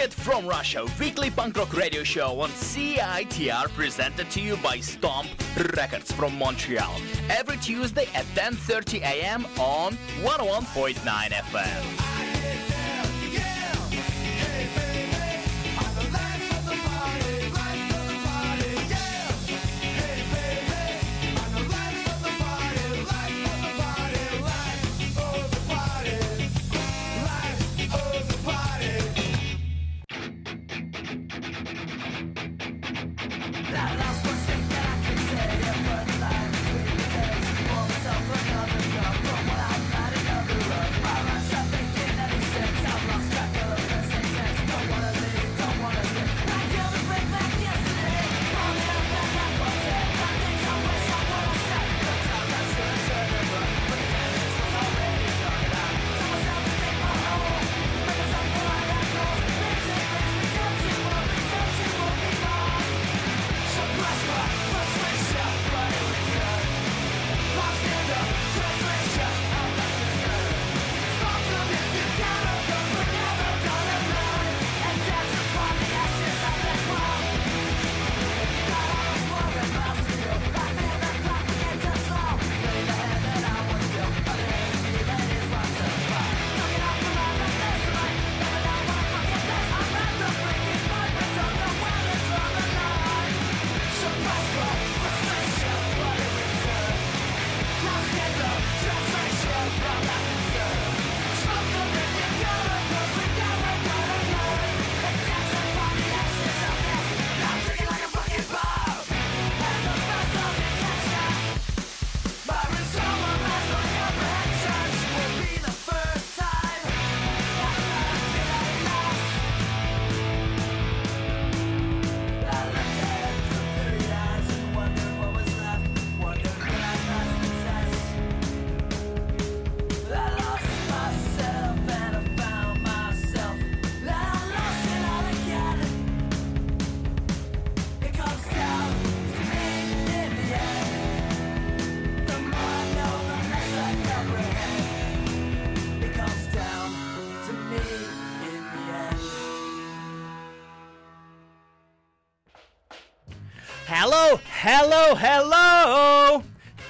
Rocket from Russia, weekly punk rock radio show on CITR presented to you by Stomp Records from Montreal. Every Tuesday at 10:30 a.m. on 101.9 FM. Hello, hello!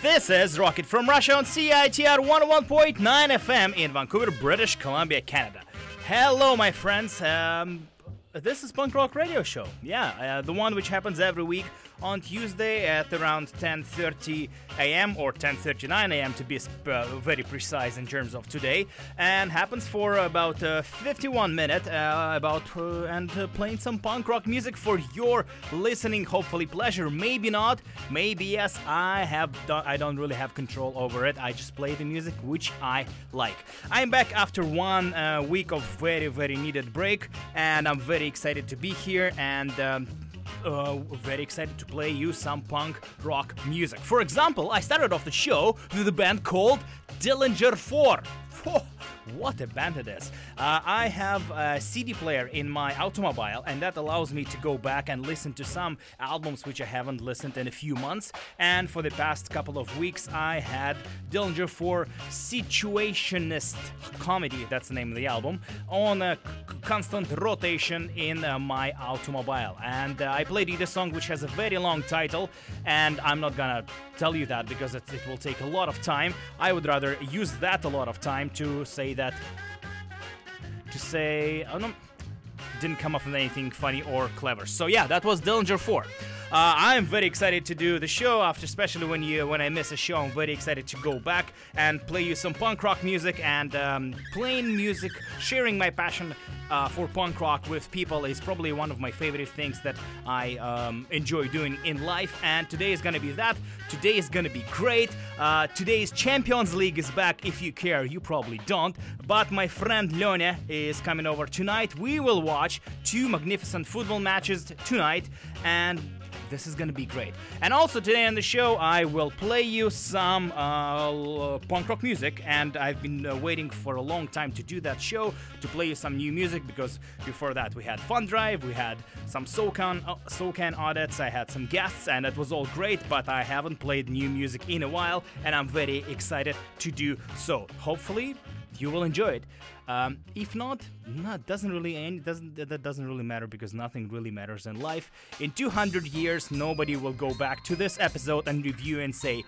This is Rocket from Russia on CITR 101.9 FM in Vancouver, British Columbia, Canada. Hello, my friends. Um, this is Punk Rock Radio Show. Yeah, uh, the one which happens every week on Tuesday at around 10:30 a.m. or 10:39 a.m. to be uh, very precise in terms of today, and happens for about uh, 51 minutes. Uh, about uh, and uh, playing some punk rock music for your listening, hopefully pleasure. Maybe not, maybe yes. I have done. I don't really have control over it. I just play the music which I like. I'm back after one week of very very needed break, and I'm very excited to be here and. Um, uh, very excited to play you some punk rock music. For example, I started off the show with a band called Dillinger 4. What a band it is. Uh, I have a CD player in my automobile, and that allows me to go back and listen to some albums which I haven't listened in a few months. And for the past couple of weeks, I had Dillinger 4 Situationist Comedy, that's the name of the album, on a c- constant rotation in uh, my automobile. And uh, I played either song which has a very long title, and I'm not gonna tell you that because it, it will take a lot of time. I would rather use that a lot of time to say that to say oh no didn't come up with anything funny or clever. So yeah that was dillinger 4 uh, I'm very excited to do the show after, especially when you when I miss a show. I'm very excited to go back and play you some punk rock music and um, plain music, sharing my passion uh, for punk rock with people is probably one of my favorite things that I um, enjoy doing in life. And today is gonna be that. Today is gonna be great. Uh, today's Champions League is back. If you care, you probably don't. But my friend Lone is coming over tonight. We will watch two magnificent football matches tonight and this is gonna be great. And also today on the show, I will play you some uh, punk rock music, and I've been uh, waiting for a long time to do that show to play you some new music because before that we had Fun Drive, we had some SoCan uh, SoCan audits, I had some guests, and it was all great. But I haven't played new music in a while, and I'm very excited to do so. Hopefully you will enjoy it. Um, if not, no, doesn't really it doesn't that doesn't really matter because nothing really matters in life. In 200 years, nobody will go back to this episode and review and say,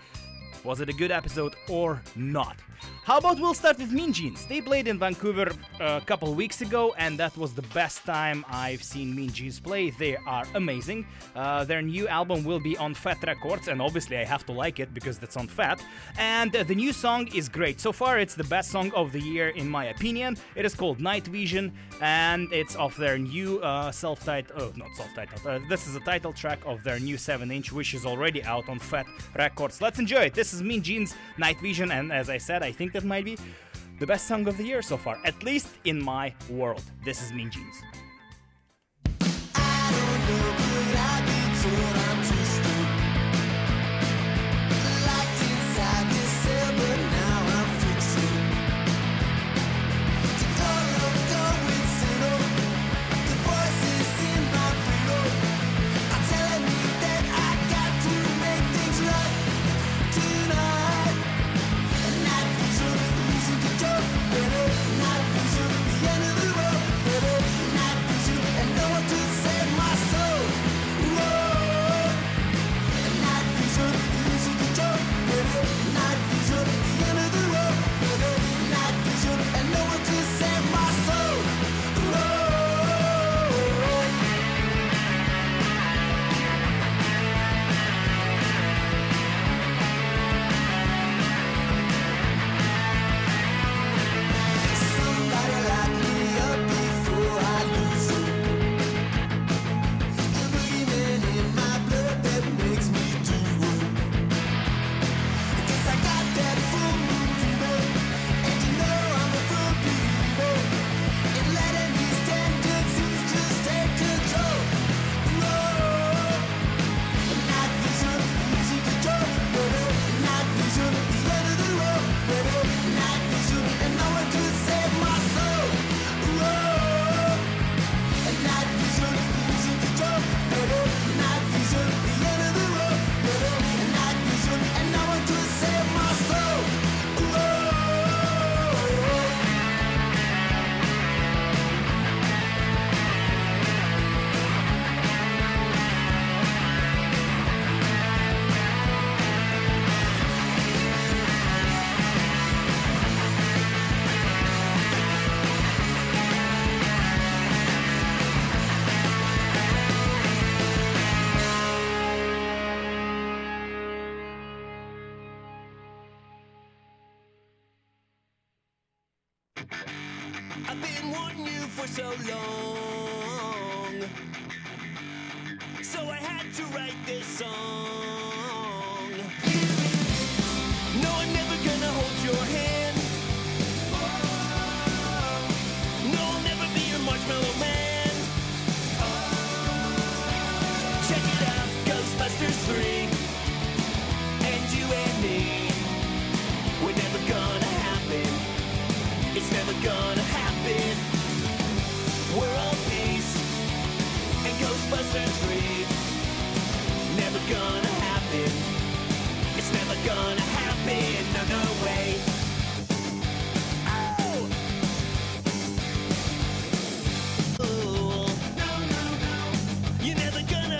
was it a good episode or not? How about we'll start with Mean Jeans? They played in Vancouver a couple weeks ago, and that was the best time I've seen Mean Jeans play. They are amazing. Uh, their new album will be on Fat Records, and obviously I have to like it because that's on Fat. And uh, the new song is great. So far, it's the best song of the year, in my opinion. It is called Night Vision, and it's off their new uh, self-titled, oh, not self-titled. Uh, this is a title track of their new 7-inch, which is already out on Fat Records. Let's enjoy it. This is Mean Jeans, Night Vision, and as I said, I think that might be the best song of the year so far, at least in my world. This is Mean Jeans.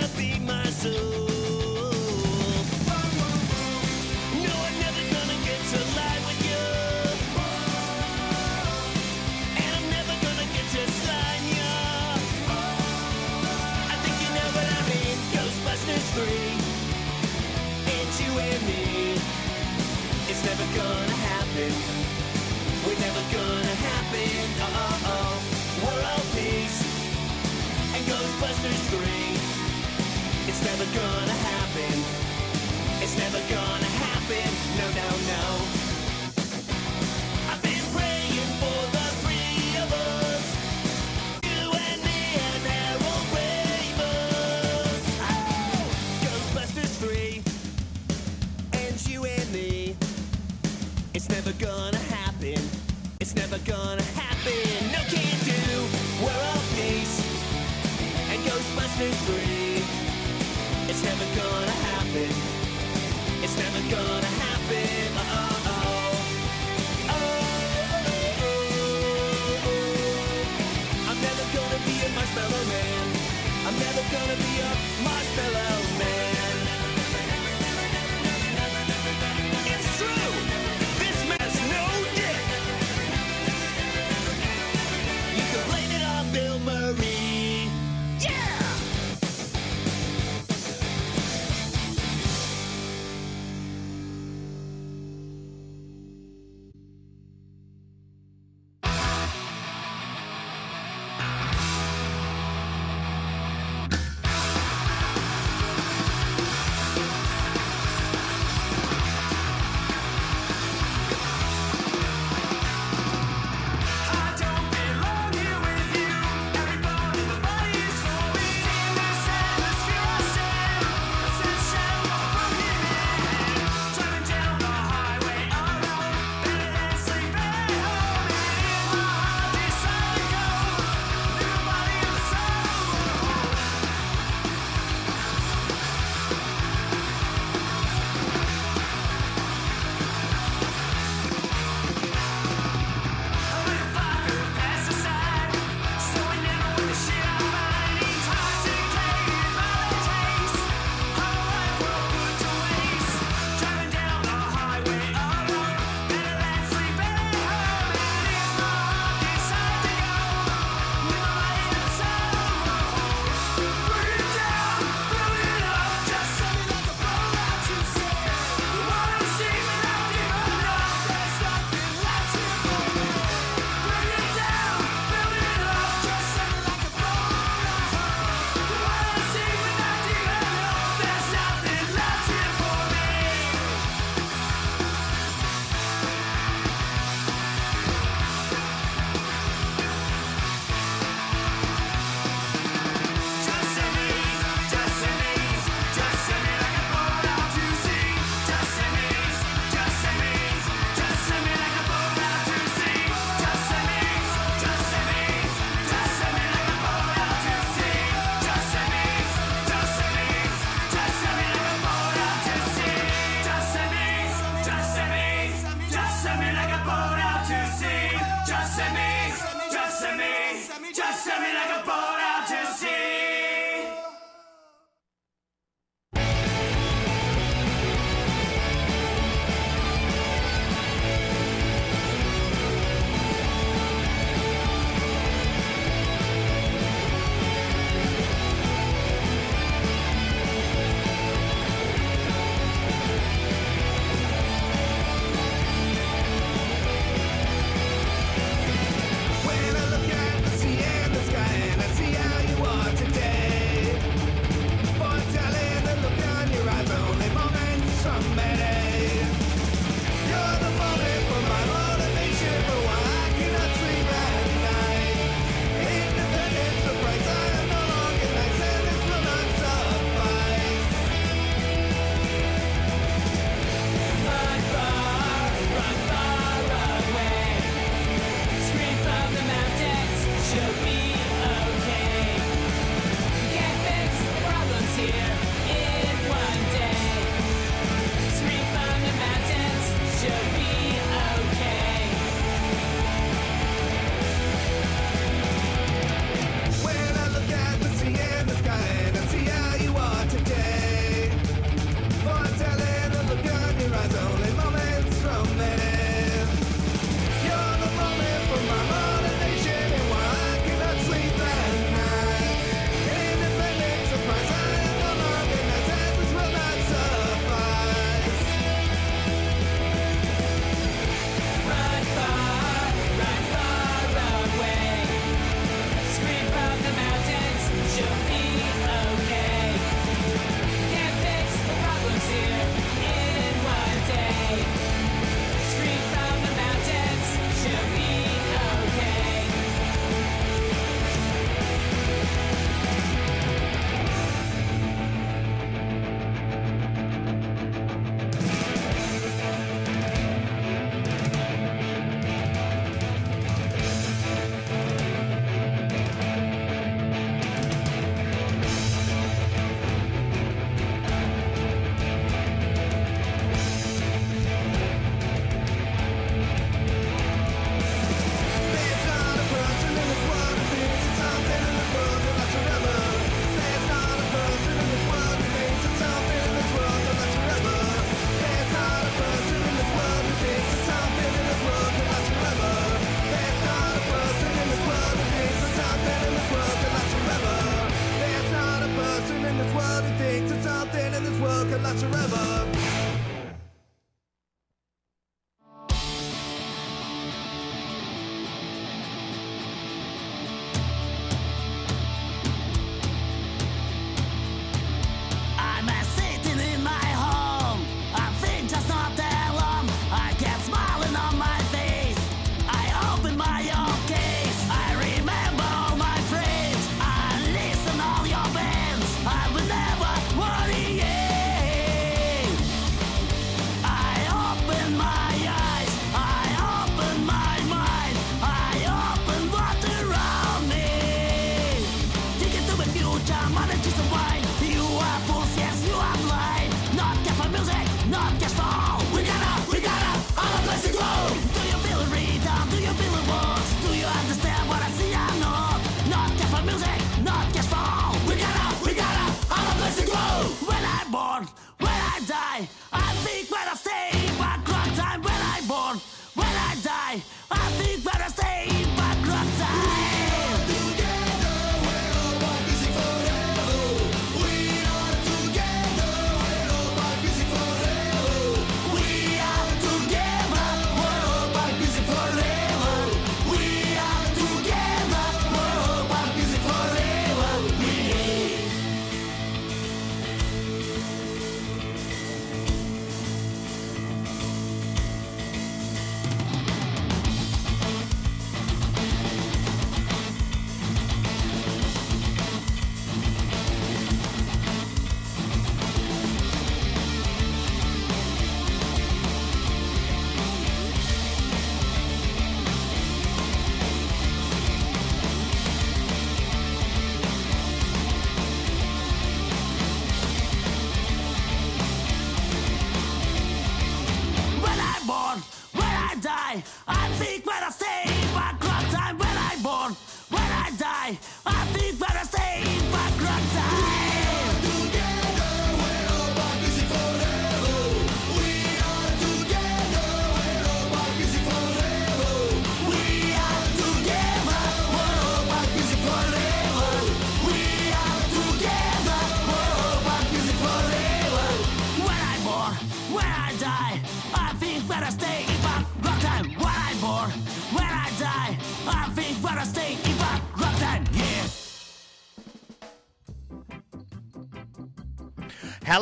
It's never gonna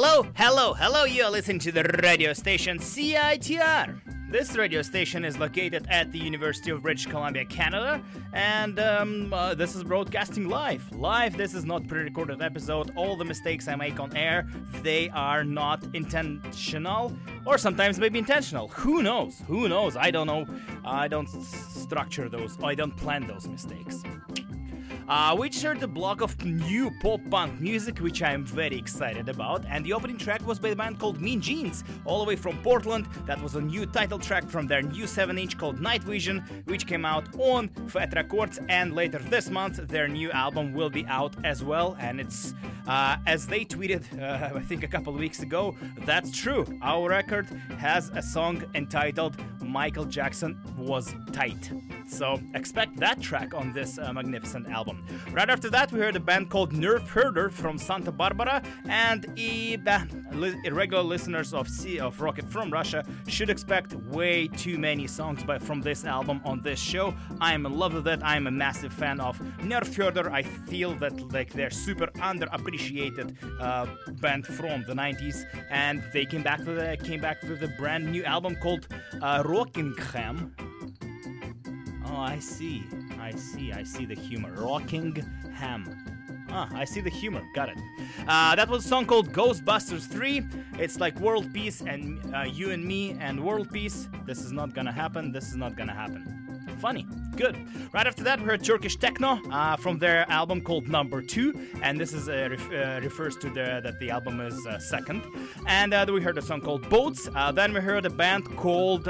Hello, hello, hello, you're listening to the radio station CITR. This radio station is located at the University of British Columbia, Canada, and um, uh, this is broadcasting live. Live, this is not pre recorded episode. All the mistakes I make on air, they are not intentional, or sometimes maybe intentional. Who knows? Who knows? I don't know. I don't structure those, I don't plan those mistakes. Uh, we heard a block of new pop punk music, which I am very excited about. And the opening track was by a band called Mean Jeans, all the way from Portland. That was a new title track from their new 7 inch called Night Vision, which came out on Fat Records. And later this month, their new album will be out as well. And it's, uh, as they tweeted, uh, I think a couple weeks ago, that's true. Our record has a song entitled Michael Jackson Was Tight. So expect that track on this uh, magnificent album. Right after that, we heard a band called Nerf Herder from Santa Barbara, and irregular listeners of C- of Rocket from Russia should expect way too many songs by, from this album on this show. I am in love with it. I am a massive fan of Nerf Herder. I feel that like they're super underappreciated uh, band from the 90s, and they came back with a, came back with a brand new album called uh, Rockingham. Oh, I see. I see. I see the humor. Rockingham. Ah, I see the humor. Got it. Uh, that was a song called Ghostbusters 3. It's like world peace and uh, you and me and world peace. This is not gonna happen. This is not gonna happen. Funny. Good. Right after that, we heard Turkish techno uh, from their album called Number Two, and this is uh, ref- uh, refers to the that the album is uh, second. And uh, we heard a song called Boats. Uh, then we heard a band called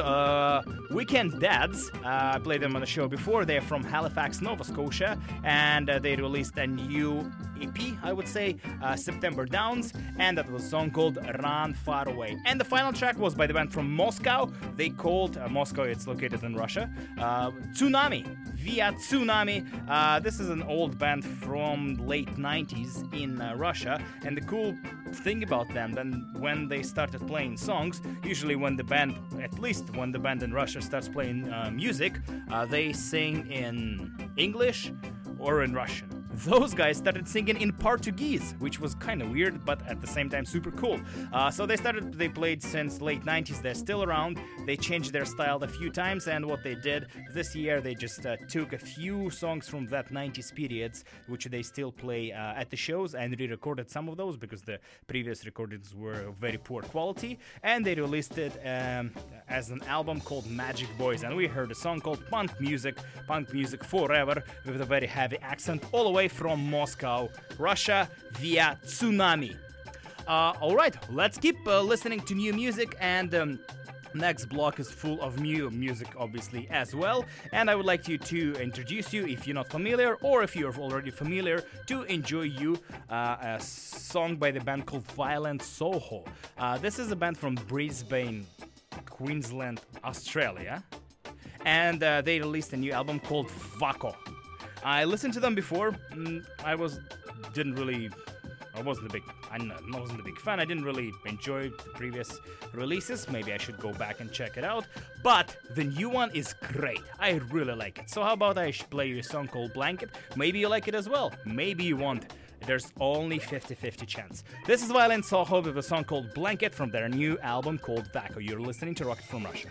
Weekend Dads. I played them on the show before. They're from Halifax, Nova Scotia, and they released a new EP, I would say, uh, September Downs, and that was a song called Run Far Away. And the final track was by the band from Moscow. They called uh, Moscow, it's located in Russia, uh, Zuname. Via Zuname. Uh, this is an old band from late 90s in uh, Russia, and the cool thing about them, then when they started playing songs, usually when the band, at least when the band in Russia starts playing uh, music, uh, they sing in English or in Russian those guys started singing in Portuguese, which was kind of weird, but at the same time super cool. Uh, so they started, they played since late 90s. They're still around. They changed their style a few times, and what they did this year, they just uh, took a few songs from that 90s periods, which they still play uh, at the shows, and re-recorded some of those because the previous recordings were very poor quality, and they released it um, as an album called Magic Boys, and we heard a song called Punk Music, Punk Music Forever, with a very heavy accent, all the way from Moscow, Russia, via Zuname. Uh, all right, let's keep uh, listening to new music and. Um, Next block is full of new music, obviously, as well. And I would like you to introduce you, if you're not familiar, or if you're already familiar, to enjoy you uh, a song by the band called Violent Soho. Uh, this is a band from Brisbane, Queensland, Australia. And uh, they released a new album called Vaco. I listened to them before. Mm, I was didn't really. I wasn't a big. I wasn't a big fan. I didn't really enjoy the previous releases. Maybe I should go back and check it out. But the new one is great. I really like it. So how about I play you a song called Blanket? Maybe you like it as well. Maybe you won't. There's only 50-50 chance. This is Violent Soho with a song called Blanket from their new album called Vaco. You're listening to Rocket from Russia.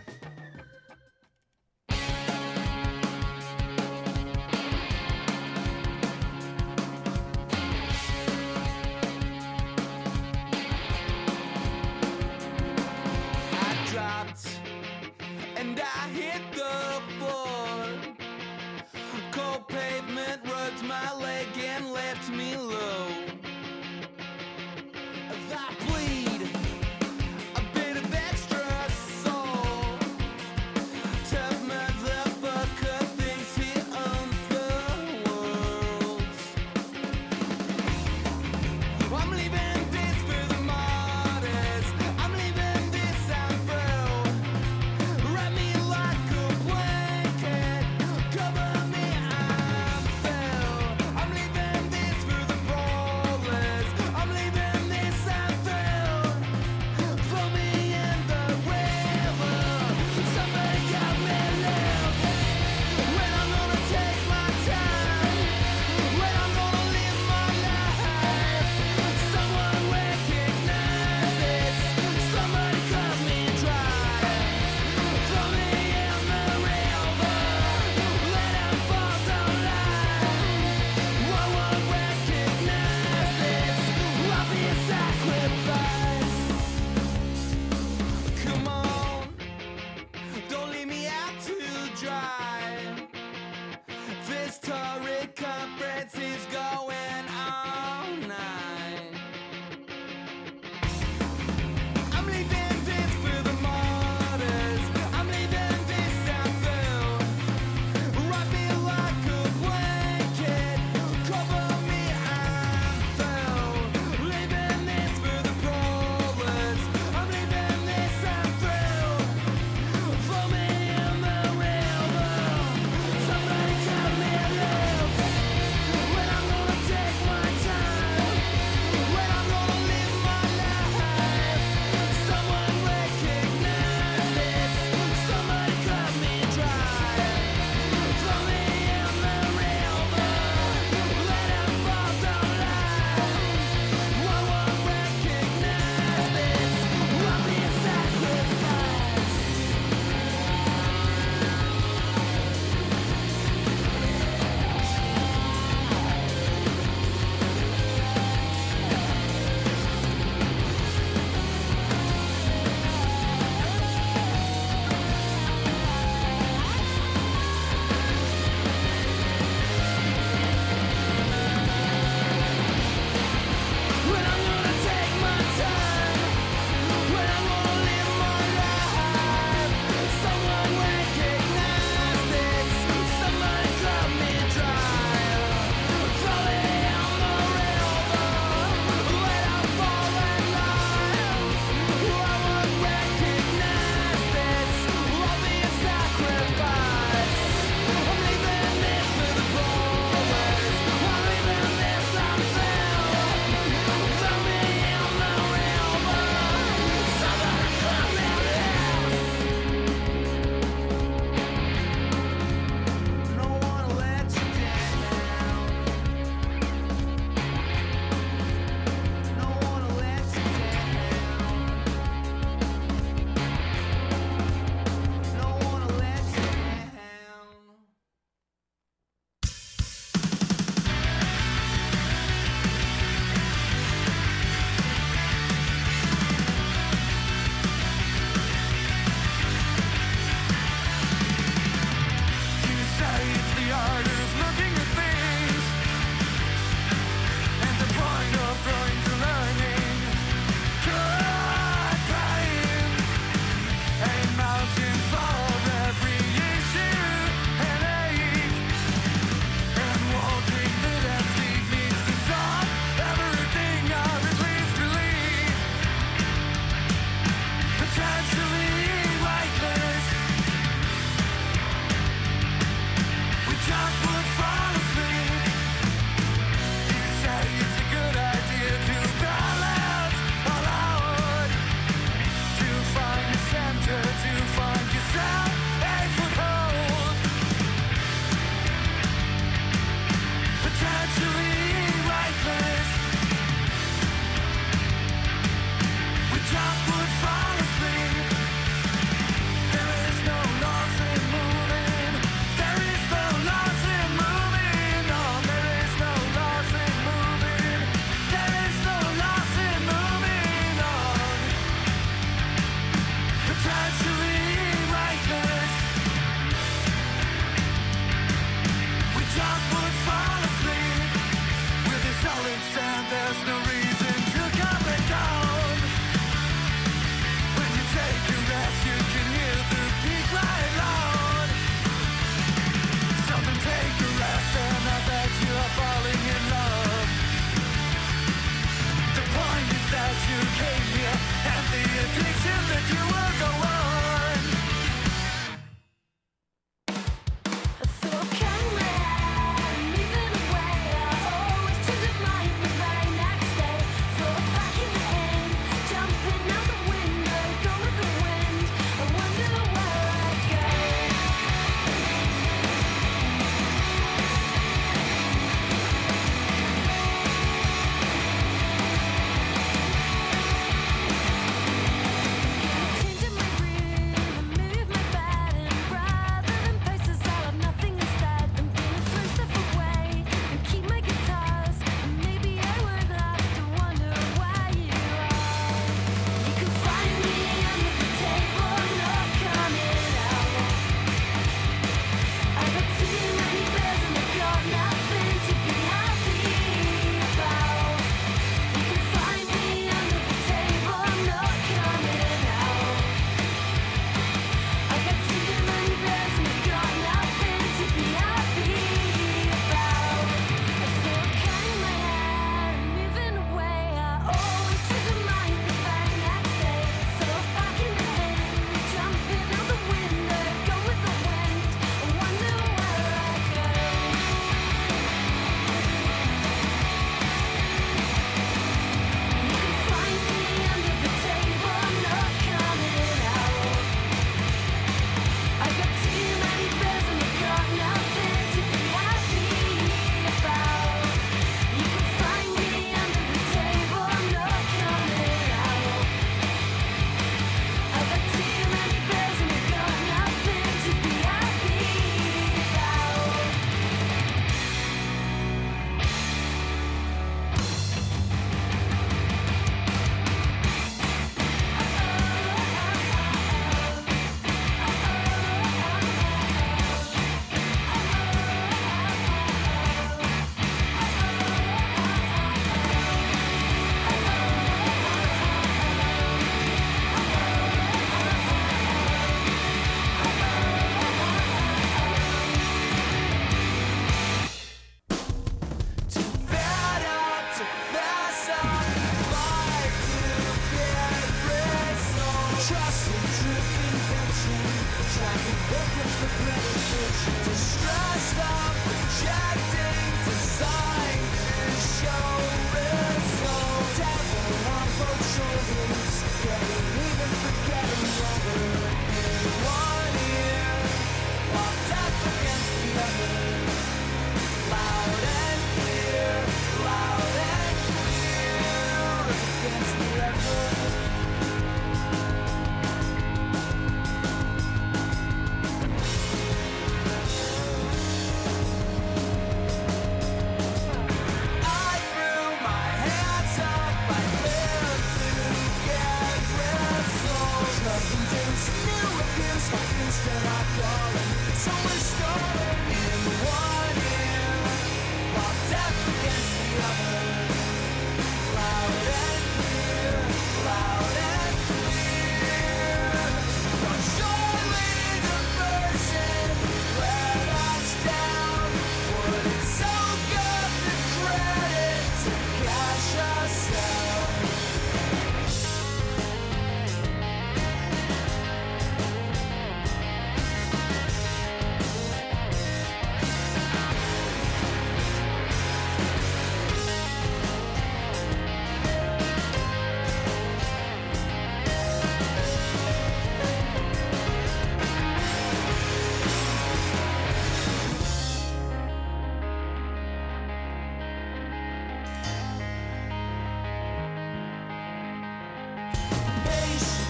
face.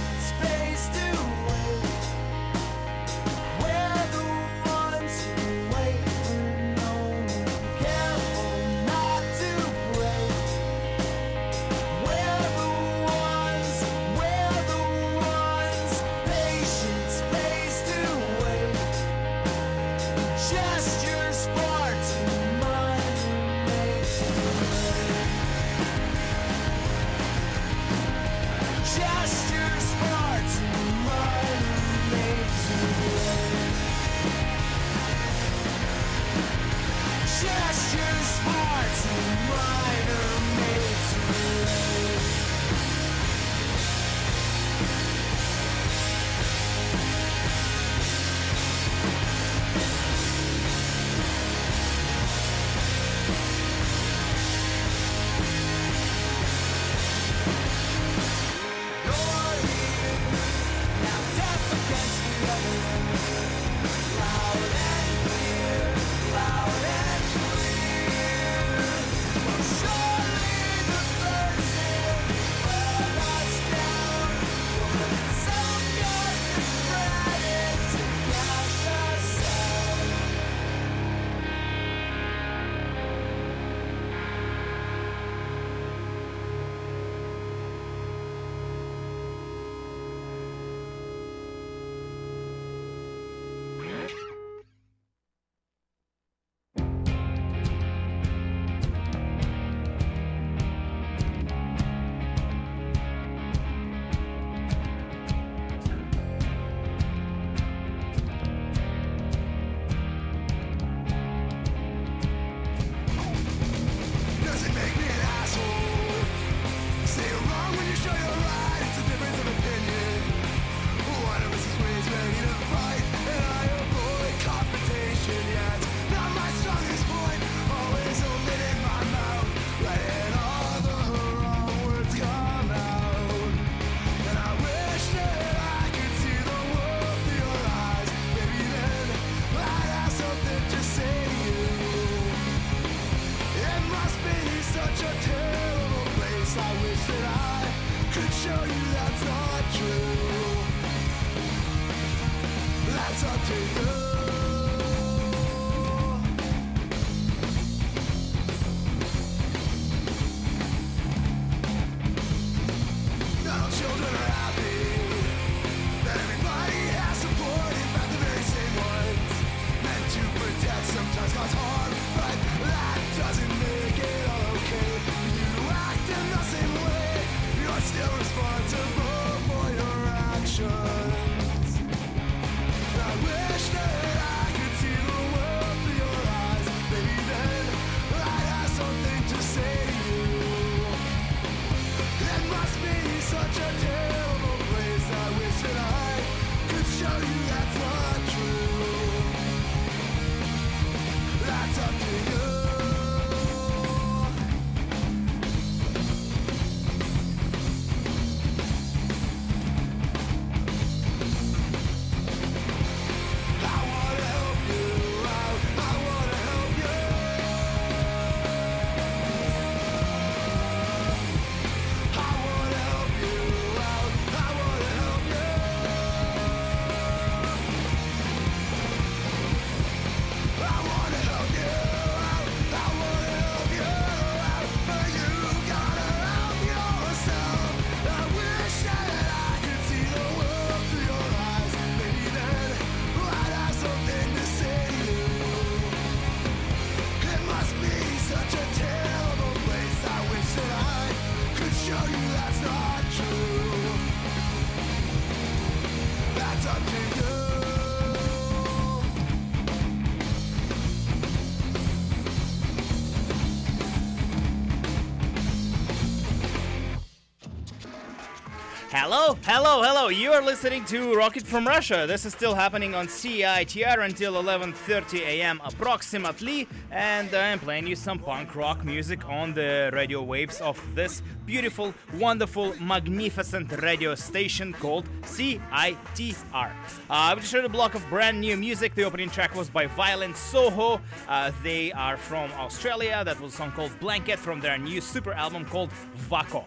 Hello, hello, hello. You are listening to Rocket from Russia. This is still happening on CITR until 11:30 a.m. approximately, and I am playing you some punk rock music on the radio waves of this beautiful, wonderful, magnificent radio station called CITR. Uh, we just heard a block of brand new music. The opening track was by Violent Soho. Uh, they are from Australia. That was a song called Blanket from their new super album called Vaco.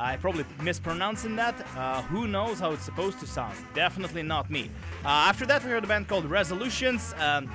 I probably mispronouncing that. Uh, who knows how it's supposed to sound? Definitely not me. Uh, after that, we heard a band called Resolutions. Um,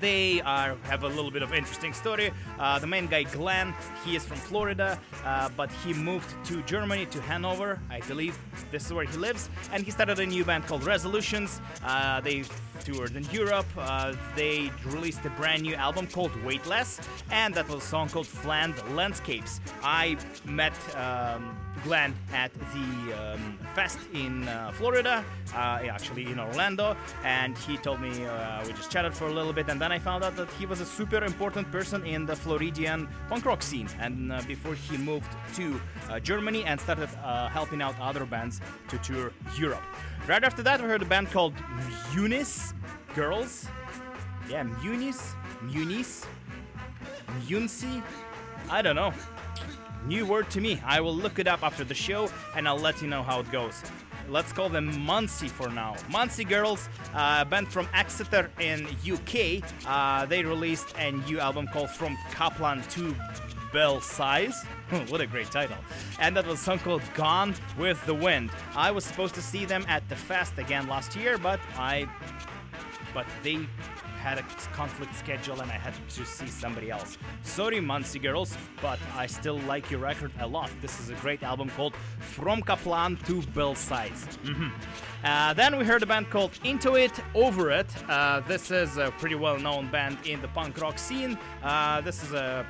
they are have a little bit of interesting story. Uh, the main guy Glenn, he is from Florida, uh, but he moved to Germany to Hanover, I believe this is where he lives, and he started a new band called Resolutions. Uh, they toured in Europe. Uh, they released a brand new album called Weightless, and that was a song called Flat Landscapes. I met. Um, Glenn at the um, fest in uh, Florida, uh, actually in Orlando, and he told me uh, we just chatted for a little bit, and then I found out that he was a super important person in the Floridian punk rock scene. And uh, before he moved to Germany and started helping out other bands to tour Europe. Right after that, we heard a band called Munis Girls. Yeah, Munis, Munis, Munsi. I don't know. New word to me. I will look it up after the show and I'll let you know how it goes. Let's call them Muncie for now. Muncie Girls, uh, band from Exeter in UK. Uh, they released a new album called From Caplan to Belsize. what a great title. And that was a song called Gone with the Wind. I was supposed to see them at the fest again last year, but I but they had a conflict schedule and I had to see somebody else. Sorry, Muncie Girls, but I still like your record a lot. This is a great album called From Caplan to Bill Size. Mhm. Uh, then we heard a band called Into It, Over It. Uh, this is a pretty well known band in the punk rock scene. Uh, this is a,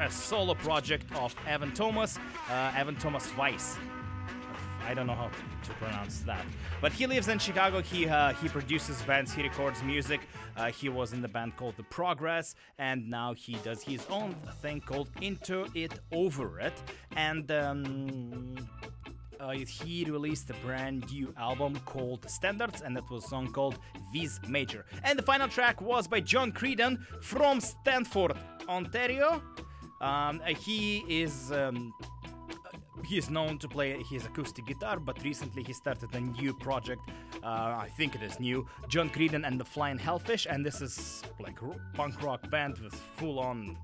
a, a solo project of Evan Thomas, uh, Evan Thomas Weiss. I don't know how to pronounce that. But he lives in Chicago. He uh, he produces bands. He records music. Uh, he was in the band called The Progress, and now he does his own thing called Into It Over It. And um, uh, he released a brand new album called Standards, and that was a song called Vis Major. And the final track was by Jon Creeden from Stanford, Ontario. Um, he is. Um, he is known to play his acoustic guitar, but recently he started a new project. Uh, I think it is new. Jon Creeden and the Flying Hellfish, and this is like punk rock band with full-on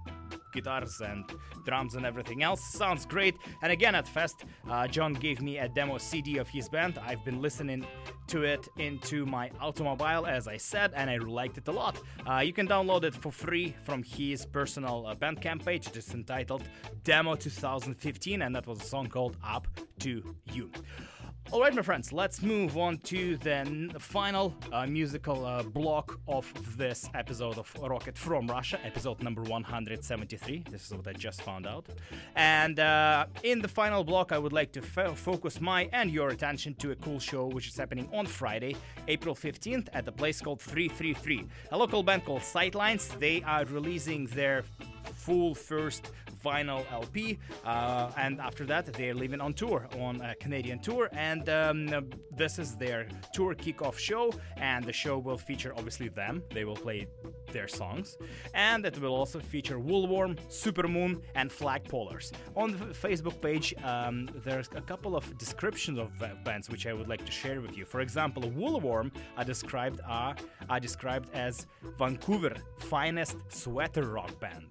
guitars and drums and everything else. Sounds great. And again at Fest, uh, John gave me a demo CD of his band. I've been listening to it into my automobile, as I said, and I liked it a lot. Uh, you can download it for free from his personal uh, Bandcamp page. It is entitled Demo 2015, and that was a song called Up to You. All right, my friends, let's move on to the final uh, musical uh, block of this episode of Rocket from Russia, episode number 173. This is what I just found out. And uh, in the final block, I would like to fo- focus my and your attention to a cool show which is happening on Friday, April 15th, at a place called 333. A local band called Sightlines. They are releasing their full first vinyl LP, uh, and after that they're leaving on tour on a Canadian tour, and um, this is their tour kickoff show, and the show will feature obviously them. They will play their songs, and it will also feature Woolworm, Supermoon, and Flagpolers. On the Facebook page, um, there's a couple of descriptions of uh, bands which I would like to share with you. For example, Woolworm are described are, are described as Vancouver finest sweater rock band.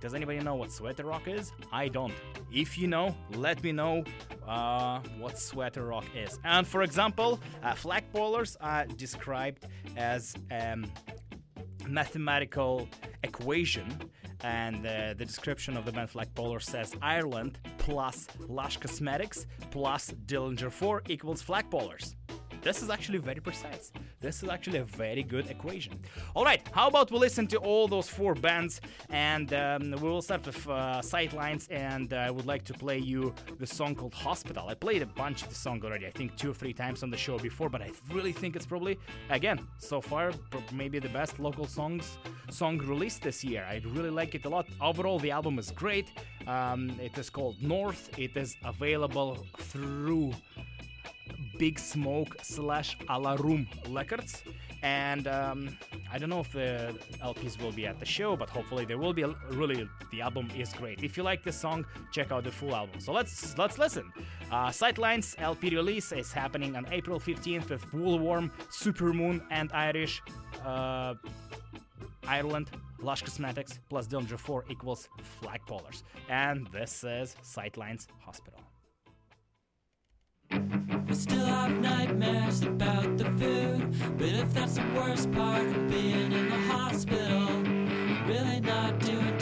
Does anybody know what sweater rock is? I don't. If you know, let me know uh, what sweater rock is. And for example, uh, Flagpolers are described as um, mathematical equation and uh, the description of the band Flagpoler says Ireland plus Lush Cosmetics plus Dillinger 4 equals Flagpolers. This is actually very precise. This is actually a very good equation. All right, how about we listen to all those four bands and um, we will start with uh, Sightlines and uh, I would like to play you the song called Hospital. I played a bunch of the song already, I think two or three times on the show before, but I really think it's probably, again, so far, maybe the best local songs song released this year. I really like it a lot. Overall, the album is great. Um, it is called North. It is available through Big Smoke slash Alarum Records. And um, I don't know if the LPs will be at the show, but hopefully they will be. Really, the album is great. If you like this song, check out the full album. So let's let's listen. Uh, Sightlines LP release is happening on April 15th with Woolworm, Supermoon, and Irish. Uh, Ireland, Lush Cosmetics plus Dillinger 4 equals Flagpolers. And this is Sightlines Hospital. I still have nightmares about the food, but if that's the worst part of being in the hospital, I'm really not doing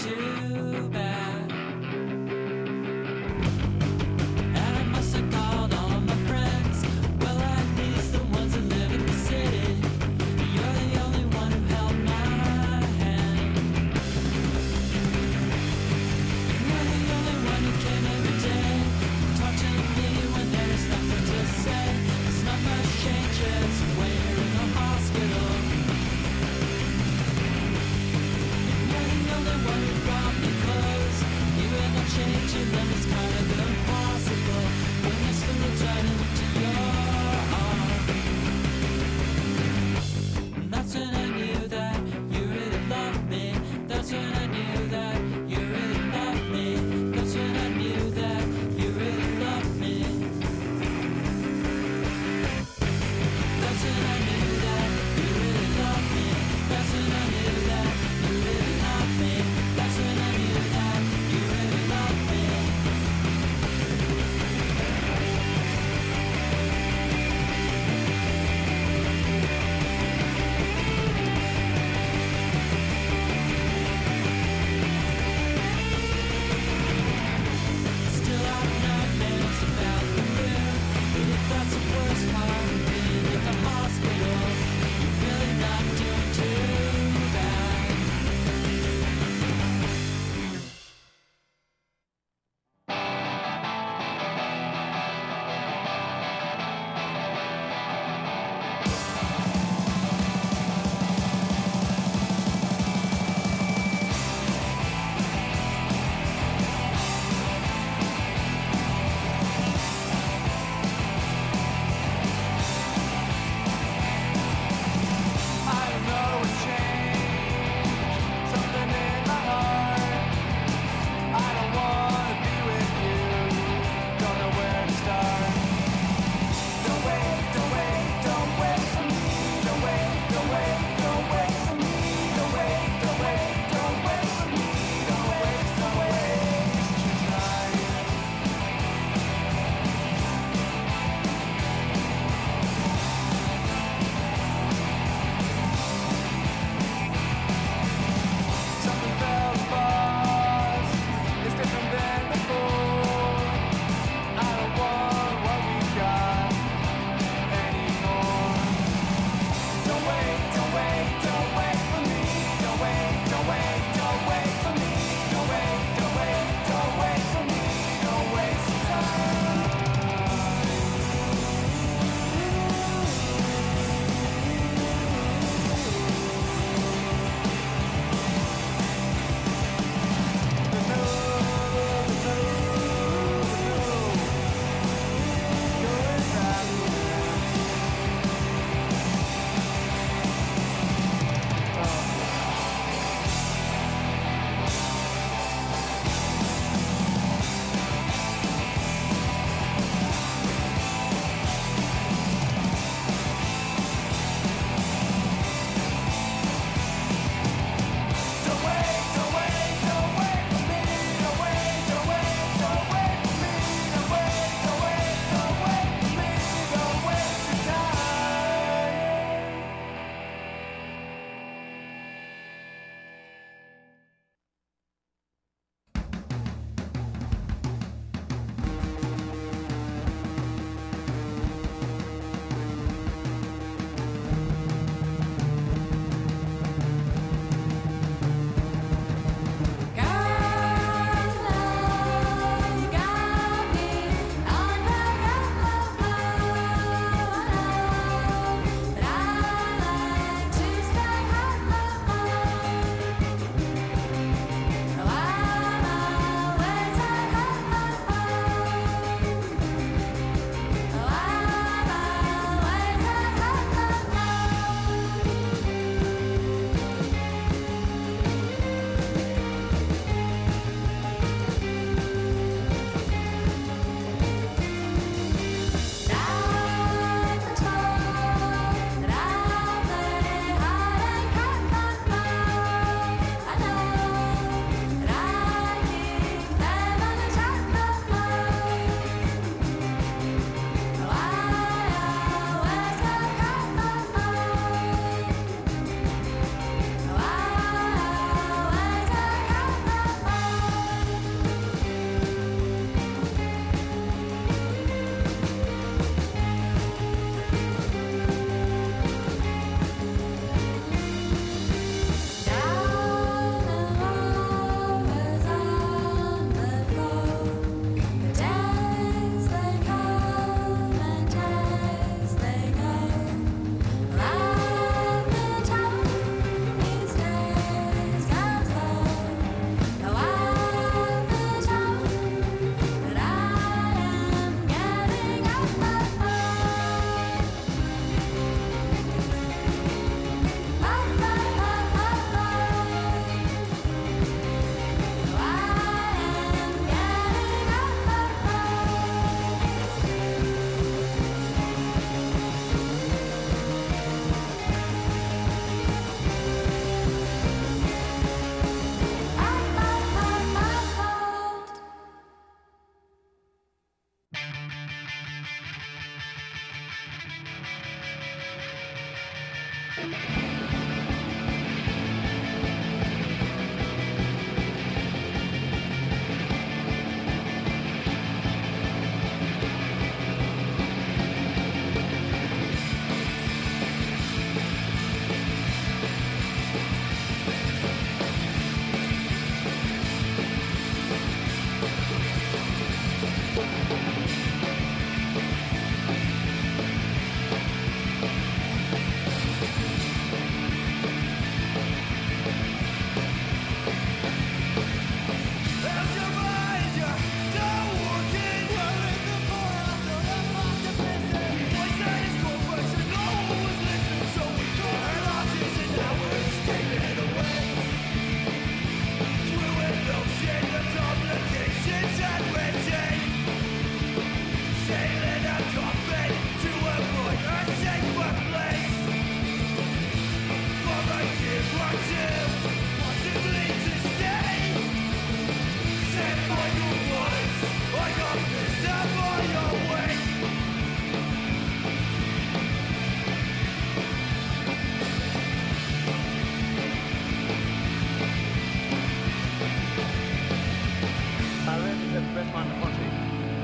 man in the country.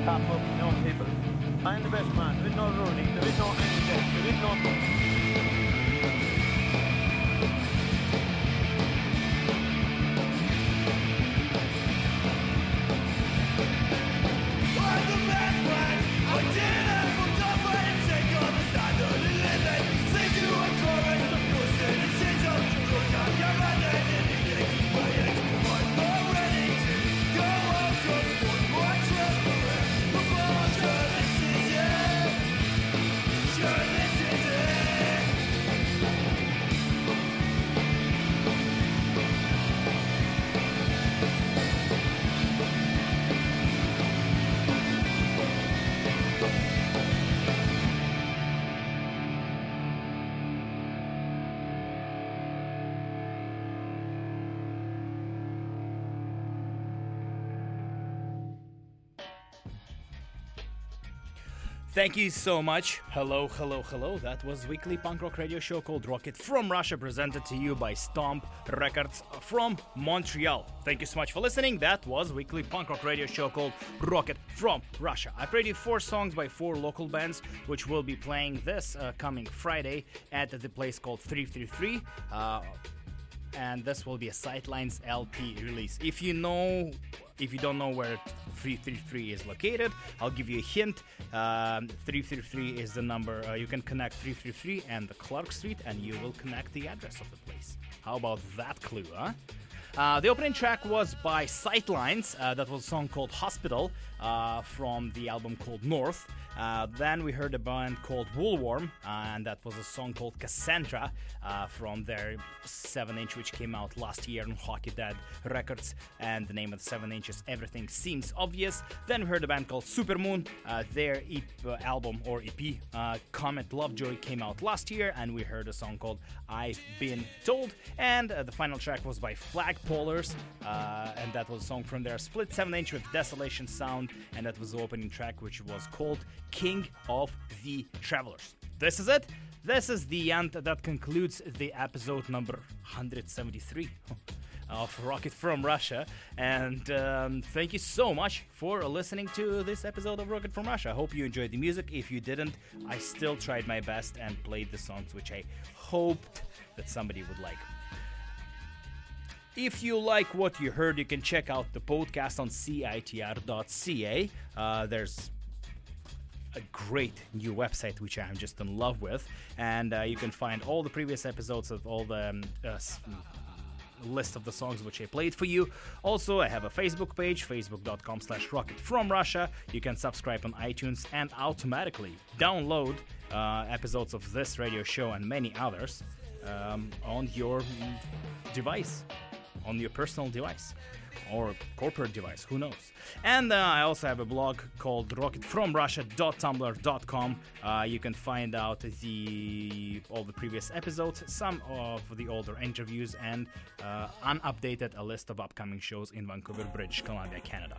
Top up young people. I'm the best man. There is no ruling. There is no antidote. There is no. Thank you so much. Hello, hello, hello. That was weekly punk rock radio show called Rocket from Russia, presented to you by Stomp Records from Montreal. Thank you so much for listening. That was weekly punk rock radio show called Rocket from Russia. I played you four songs by four local bands, which will be playing this uh, coming Friday at the place called 333. Uh, and this will be a Sightlines LP release. If you know, if you don't know where 333 is located, I'll give you a hint. Um, 333 is the number. Uh, you can connect 333 and the Clark Street, and you will connect the address of the place. How about that clue, huh? Uh, the opening track was by Sightlines. Uh, that was a song called Hospital uh, from the album called North. Uh, then we heard a band called Woolworm, uh, and that was a song called Cassandra uh, from their 7 inch, which came out last year on Hockey Dad Records. And the name of the 7 inch is Everything Seems Obvious. Then we heard a band called Supermoon. Uh, their EP, album or EP, Comet Lovejoy, came out last year, and we heard a song called I've Been Told. And the final track was by Flagpolers, and that was a song from their split 7 inch with Desolation Sound, and that was the opening track, which was called King of the Travelers. This is it. This is the end that concludes the episode number 173 of Rocket from Russia. And um, thank you so much for listening to this episode of Rocket from Russia. I hope you enjoyed the music. If you didn't, I still tried my best and played the songs which I hoped that somebody would like. If you like what you heard, you can check out the podcast on citr.ca. Uh, there's a great new website which I'm just in love with, and uh, you can find all the previous episodes of all the um, uh, list of the songs which I played for you. Also, I have a Facebook page, facebook.com slash rocket from Russia. You can subscribe on iTunes and automatically download uh, episodes of this radio show and many others um, on your mm, device, on your personal device or corporate device, who knows. And uh, I also have a blog called rocketfromrussia.tumblr.com. Uh, you can find out the all the previous episodes, some of the older interviews, and uh, unupdated a list of upcoming shows in Vancouver, British Columbia, Canada.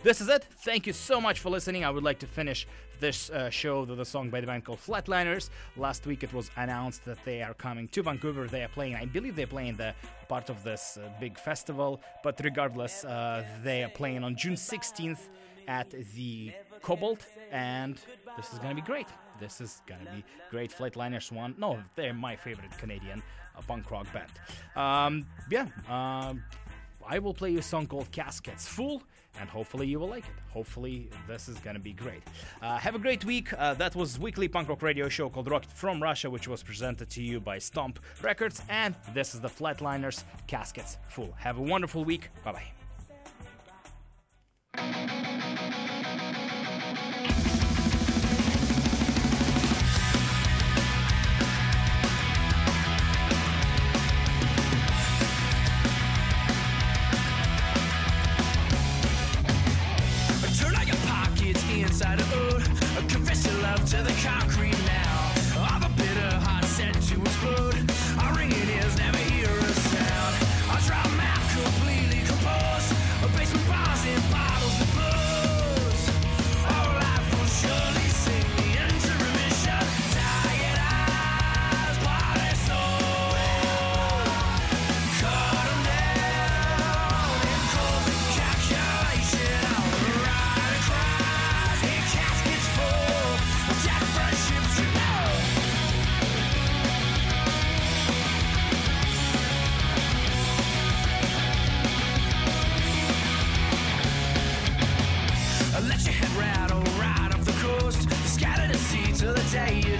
This is it. Thank you so much for listening. I would like to finish this uh, show with a song by the band called Flatliners. Last week it was announced that they are coming to Vancouver. They are playing, I believe they're playing the part of this uh, big festival, but regardless, uh, they are playing on June 16th at the Cobalt, and this is gonna be great. This is gonna be great. Flatliners one. No, they're my favorite Canadian uh, punk rock band. Um, yeah. Um, I will play you a song called Caskets Full, and hopefully you will like it. Hopefully this is gonna be great. Uh, have a great week. Uh, that was weekly punk rock radio show called Rocket from Russia, which was presented to you by Stomp Records, and this is the Flatliners Caskets Full. Have a wonderful week. Bye bye. inside of ooh, confess your love to the concrete now. day